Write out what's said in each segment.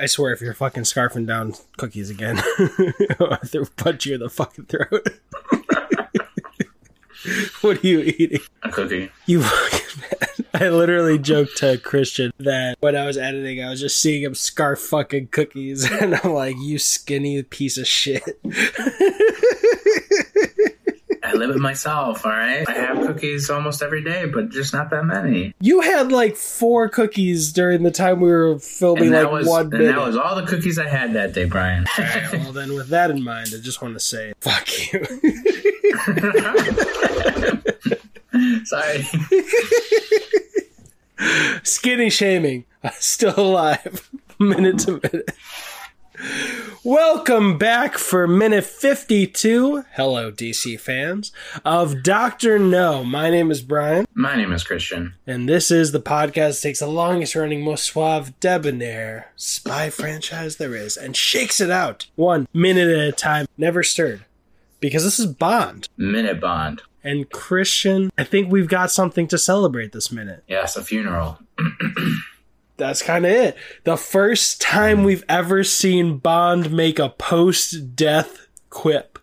I swear, if you're fucking scarfing down cookies again, I'll throw- punch you in the fucking throat. what are you eating? A cookie. You fucking I literally joked to Christian that when I was editing, I was just seeing him scarf fucking cookies, and I'm like, "You skinny piece of shit." Live it myself, all right? I have cookies almost every day, but just not that many. You had like four cookies during the time we were filming, that like was one and minute. that was all the cookies I had that day, Brian. Alright, well, then, with that in mind, I just want to say, fuck you. Sorry. Skinny shaming. I'm still alive. minute to minute. Welcome back for minute 52. Hello, DC fans of Dr. No. My name is Brian, My name is Christian. and this is the podcast that takes the longest running, most suave, debonair spy franchise there is and shakes it out one minute at a time, never stirred. Because this is Bond. Minute Bond. And Christian, I think we've got something to celebrate this minute. Yes, a funeral. That's kind of it. The first time hmm. we've ever seen Bond make a post death quip.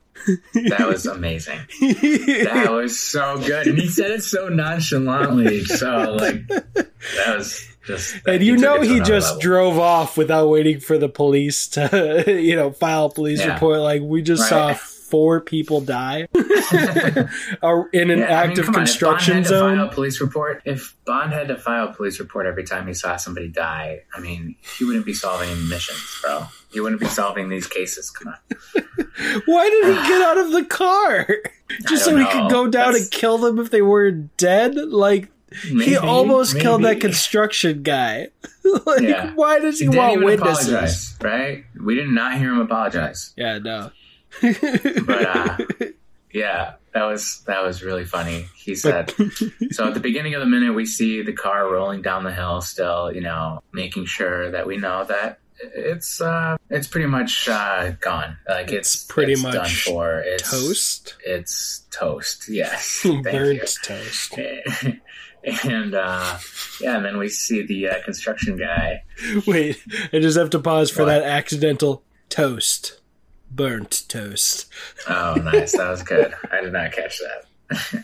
That was amazing. That was so good. And he said it so nonchalantly. So, like, that was just. and you know he just level. drove off without waiting for the police to, you know, file a police Yeah. report. Like, we just Right. saw four people die Are in an Yeah, I mean, active on, construction if Bond had to file zone. a police report, if Bond had to file a police report every time he saw somebody die, I mean, he wouldn't be solving missions, bro. He wouldn't be solving these cases. Come on. Why did he get out of the car? Just so he know. could go down That's- and kill them if they were dead? Like, he Maybe, almost killed that construction guy. like, Yeah. why does he, He want witnesses? apologize, right? We did not hear him apologize. Yeah, no. But uh, yeah, that was that was really funny. He said. so at the beginning of the minute, we see the car rolling down the hill, still, you know, making sure that we know that it's uh it's pretty much uh gone. Like It's it's, pretty it's much done for. It's Toast? It's toast. Yes. Burnt toast. And uh, yeah, and then we see the uh, construction guy. Wait, I just have to pause for What? that accidental toast. Burnt toast. Oh, nice. That was good. I did not catch that.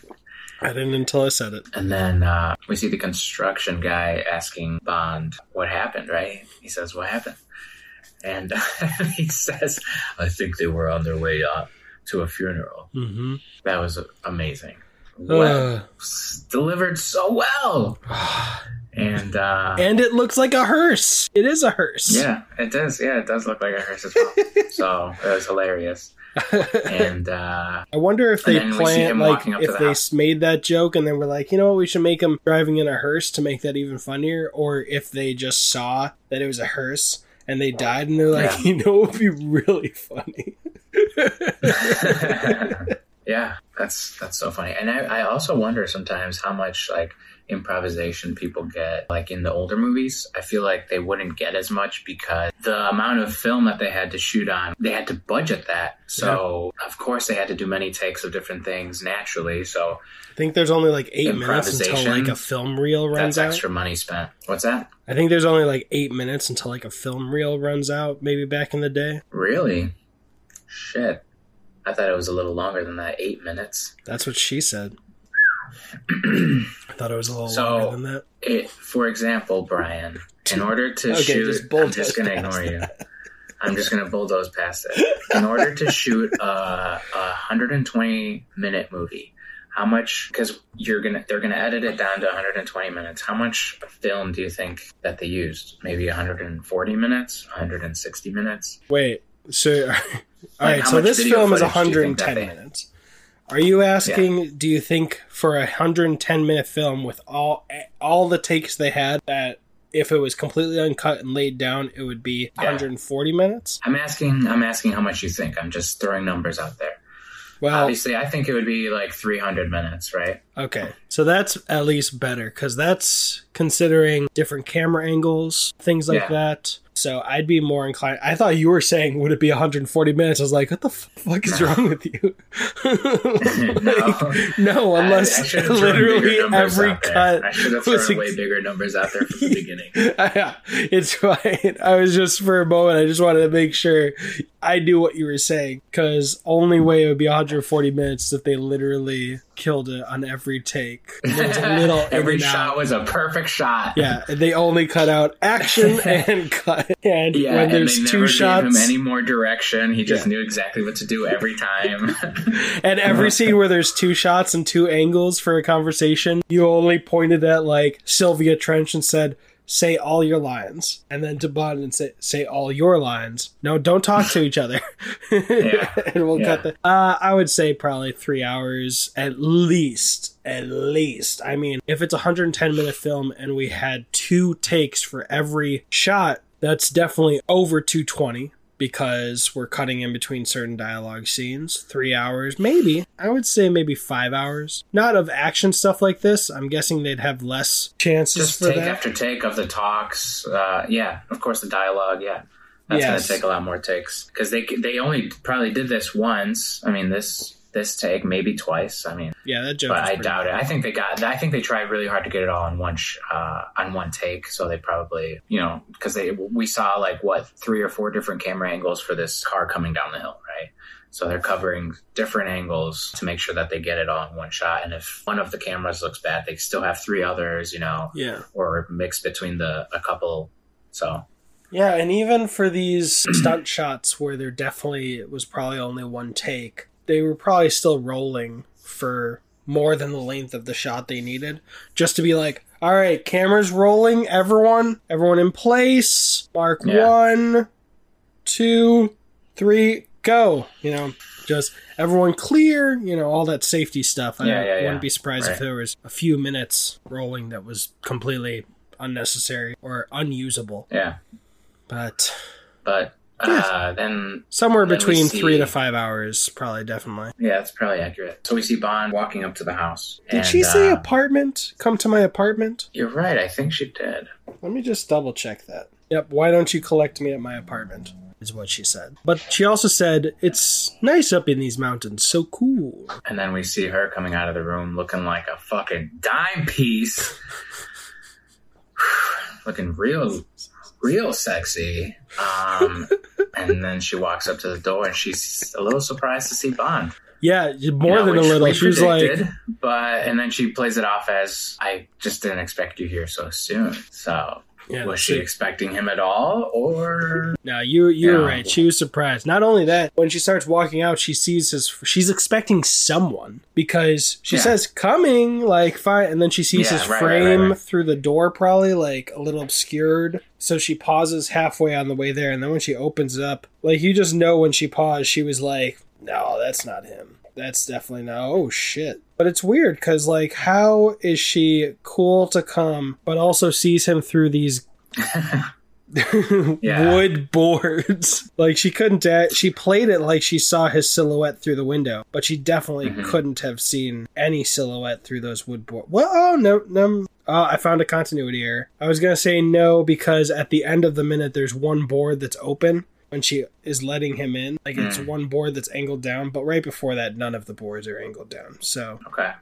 I didn't until I said it. And then uh, we see the construction guy asking Bond what happened, right? He says, What happened? And he says, I think they were on their way up to a funeral. Mm-hmm. That was amazing. Well, Uh, delivered so well. And uh, and it looks like a hearse. It is a hearse. yeah, it does. Yeah, it does look like a hearse as well. so it was hilarious. And uh, I wonder if they And then we see plan like walking up to if the they house. made that joke and then were like, you know what, we should make him driving in a hearse to make that even funnier, or if they just saw that it was a hearse and they died and they're like, Yeah. you know, it would be really funny. yeah, that's that's so funny. And I, I also wonder sometimes how much like improvisation people get like in the older movies. I feel like they wouldn't get as much because the amount of film that they had to shoot on, they had to budget that. So of course they had to do many takes of different things naturally. So I think there's only like eight minutes until like a film reel runs that's out. extra money spent. What's that? I think there's only like eight minutes until like a film reel runs out. Maybe back in the day. Really? Shit. I thought it was a little longer than that. Eight minutes. That's what she said. I thought it was a little So- longer than that. It, for example, Brian, in order to Okay, shoot, just I'm just going to ignore you. I'm just going to bulldoze past it. In order to shoot a, a 120 minute movie, how much? Because you're gonna, they're gonna edit it down to 120 minutes. How much film do you think that they used? Maybe 140 minutes, 160 minutes. Wait, so all right, how so this film is footage do you think 110 that they- minutes. Are you asking? Do you think for a 110 minute film with all all the takes they had that if it was completely uncut and laid down, it would be Yeah. 140 minutes? I'm asking, I'm asking how much you think. I'm just throwing numbers out there. Well, Obviously, I think it would be like 300 minutes, right? okay, so that's at least better because that's considering different camera angles, things like Yeah. that. So I'd be more inclined. I thought you were saying, would it be 140 minutes? I was like, what the fuck is wrong with you? Like, no, unless I, I literally every cut I should have was thrown way bigger numbers out there from the beginning. yeah, it's fine. I was just for a moment. I just wanted to make sure I knew what you were saying because only way it would be 140 minutes if they literally killed it on every take. Was a little Every shot was a perfect shot. Yeah, they only cut out action and cut. And Yeah, when and there's they two never shots, gave him any more direction. He just Yeah. knew exactly what to do every time. and every scene where there's two shots and two angles for a conversation, you only pointed at like Sylvia Trench and said, "Say all your lines," and then to Bond and say, "Say all your lines." No, don't talk to each other. Yeah. and we'll Yeah. cut the. Uh, I would say probably three hours at least. At least. I mean, if it's a 110 minute film and we had two takes for every shot, that's definitely over 220 because we're cutting in between certain dialogue scenes. Three hours, maybe. I would say maybe five hours. Not of action stuff like this. I'm guessing they'd have less chances just for take that. after take of the talks. Uh, yeah, of course the dialogue. Yeah, that's Yes. going to take a lot more takes because they they only probably did this once. I mean this this take maybe twice. I mean, yeah, that joke. but I doubt good. it. I think they got. I think they tried really hard to get it all in one sh- uh, on one take. So they probably you know because they we saw like what three or four different camera angles for this car coming down the hill, right? So they're covering different angles to make sure that they get it all in one shot. And if one of the cameras looks bad, they still have three others, you know, Yeah. or mix between the a couple. So Yeah, and even for these stunt shots where there definitely it was probably only one take, they were probably still rolling for more than the length of the shot they needed. Just to be like, all right, cameras rolling, everyone, everyone in place. Mark Yeah. one, two, three, go. You know, just everyone clear, you know, all that safety stuff. I Yeah, yeah, wouldn't be surprised if there was a few minutes rolling that was completely unnecessary or unusable. yeah, But but uh, then somewhere Then between see- three to five hours, probably, definitely. yeah, that's probably accurate. So we see Bond walking up to the house. Did and, she say uh, apartment? Come to my apartment? You're right. I think she did. Let me just double check that. Yep, why don't you collect me at my apartment? Is what she said. But she also said, it's nice up in these mountains, so cool. And then we see her coming out of the room looking like a fucking dime piece. looking real, real sexy. Um, and then she walks up to the door and she's a little surprised to see Bond. Yeah, more You know, than a little. She's like, but and then she plays it off as I just didn't expect you here so soon. So yeah, was she expecting him at all, or No, you you're Yeah. right. She was surprised. Not only that, when she starts walking out, she sees his. She's expecting someone because she Yeah. says "coming," like fine, and then she sees his right, frame right, right. through the door, probably like a little obscured. So she pauses halfway on the way there, and then when she opens it up, like you just know when she paused, she was like, "No, that's not him. That's definitely not." Oh shit. But it's weird because, like, how is she cool to come, but also sees him through these wood boards. like she couldn't. a- She played it like she saw his silhouette through the window, but she definitely Mhm. couldn't have seen any silhouette through those wood boards. Well, oh no, no. Oh, I found a continuity error. I was gonna say no because at the end of the minute, there's one board that's open when she is letting him in. Like it's Mm. one board that's angled down, but right before that, none of the boards are angled down. So okay?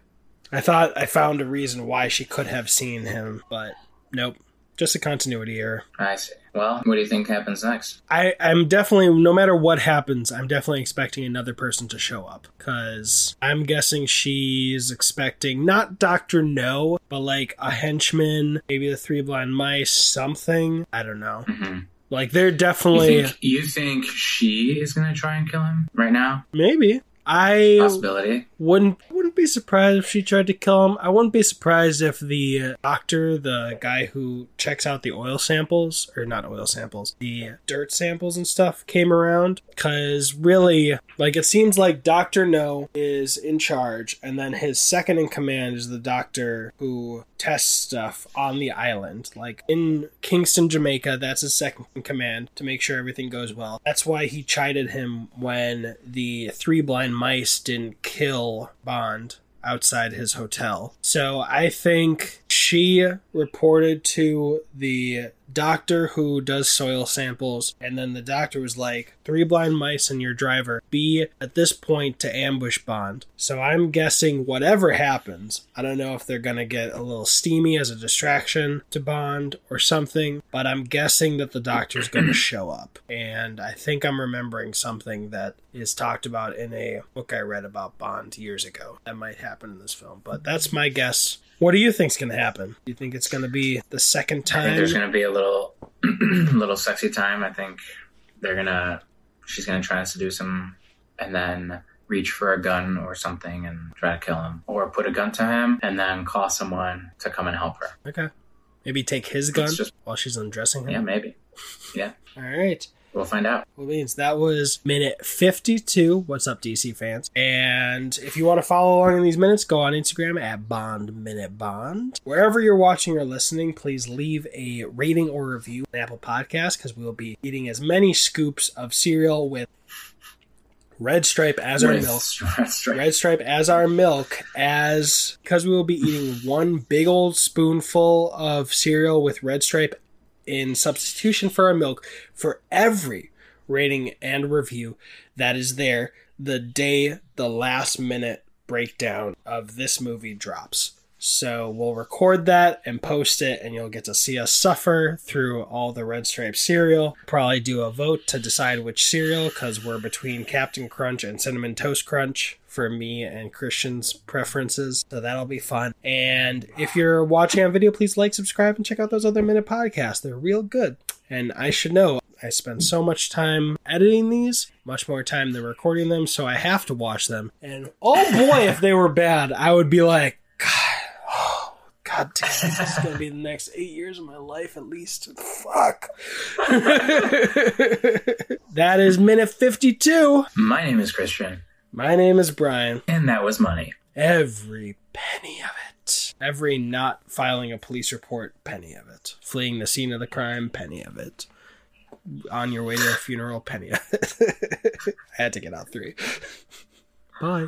I thought I found a reason why she could have seen him, but nope. Just a continuity error. I see. Well, what do you think happens next? I, I'm definitely, no matter what happens, I'm definitely expecting another person to show up. Because I'm guessing she's expecting not Dr. No, but like a henchman, maybe the Three Blind Mice, something. I don't know. hmm Like, they're You definitely, think you think she is going to try and kill him right now? maybe. I Possibility. wouldn't wouldn't be surprised if she tried to kill him. I wouldn't be surprised if the uh, doctor, the guy who checks out the oil samples or not oil samples, the dirt samples and stuff came around cuz really like it seems like Dr. No is in charge and then his second in command is the doctor who tests stuff on the island. Like in Kingston, Jamaica, that's his second command to make sure everything goes well. That's why he chided him when the three blind mice didn't kill Bond outside his hotel. So I think she reported to the doctor who does soil samples, and then the doctor was like, Three blind mice and your driver. Be at this point to ambush Bond. So I'm guessing whatever happens, I don't know if they're gonna get a little steamy as a distraction to Bond or something, but I'm guessing that the doctor's gonna show up. And I think I'm remembering something that is talked about in a book I read about Bond years ago. That might happen in this film, but that's my guess. What do you think's going to happen? Do you think it's going to be the second time? I think there's gonna be a little, little sexy time. I think they're gonna, she's gonna try to seduce him, and then reach for a gun or something and try to kill him, or put a gun to him and then call someone to come and help her. Okay. Maybe take his gun just- while she's undressing him. Yeah, maybe. Yeah, All right. We'll find out. Well, means that was minute 52. What's up, DC fans? And if you want to follow along in these minutes, go on Instagram at Bond Minute Bond. Wherever you're watching or listening, please leave a rating or review on Apple Podcast because we will be eating as many scoops of cereal with Red Stripe as our With- milk. Right. Red Stripe as our milk, as because we will be eating one big old spoonful of cereal with Red Stripe in substitution for our milk for every rating and review that is there the day the last minute breakdown of this movie drops. So we'll record that and post it, and you'll get to see us suffer through all the Red Stripe cereal. Probably do a vote to decide which cereal because we're between Captain Crunch and Cinnamon Toast Crunch for me and Christian's preferences. So that'll be fun. And if you're watching on video, please like, subscribe, and check out those other minute podcasts. They're real good. And I should know, I spend so much time editing these, much more time than recording them, so I have to watch them. And oh boy, if they were bad, I would be like, God, God damn, this is going to be the next eight years of my life at least. Fuck. that is minute 52. My name is Christian, My name is Brian. and that was money. Every penny of it. Every not filing a police report, penny of it. Fleeing the scene of the crime, penny of it. On your way to a funeral, penny of it. I had to get out three. Bye.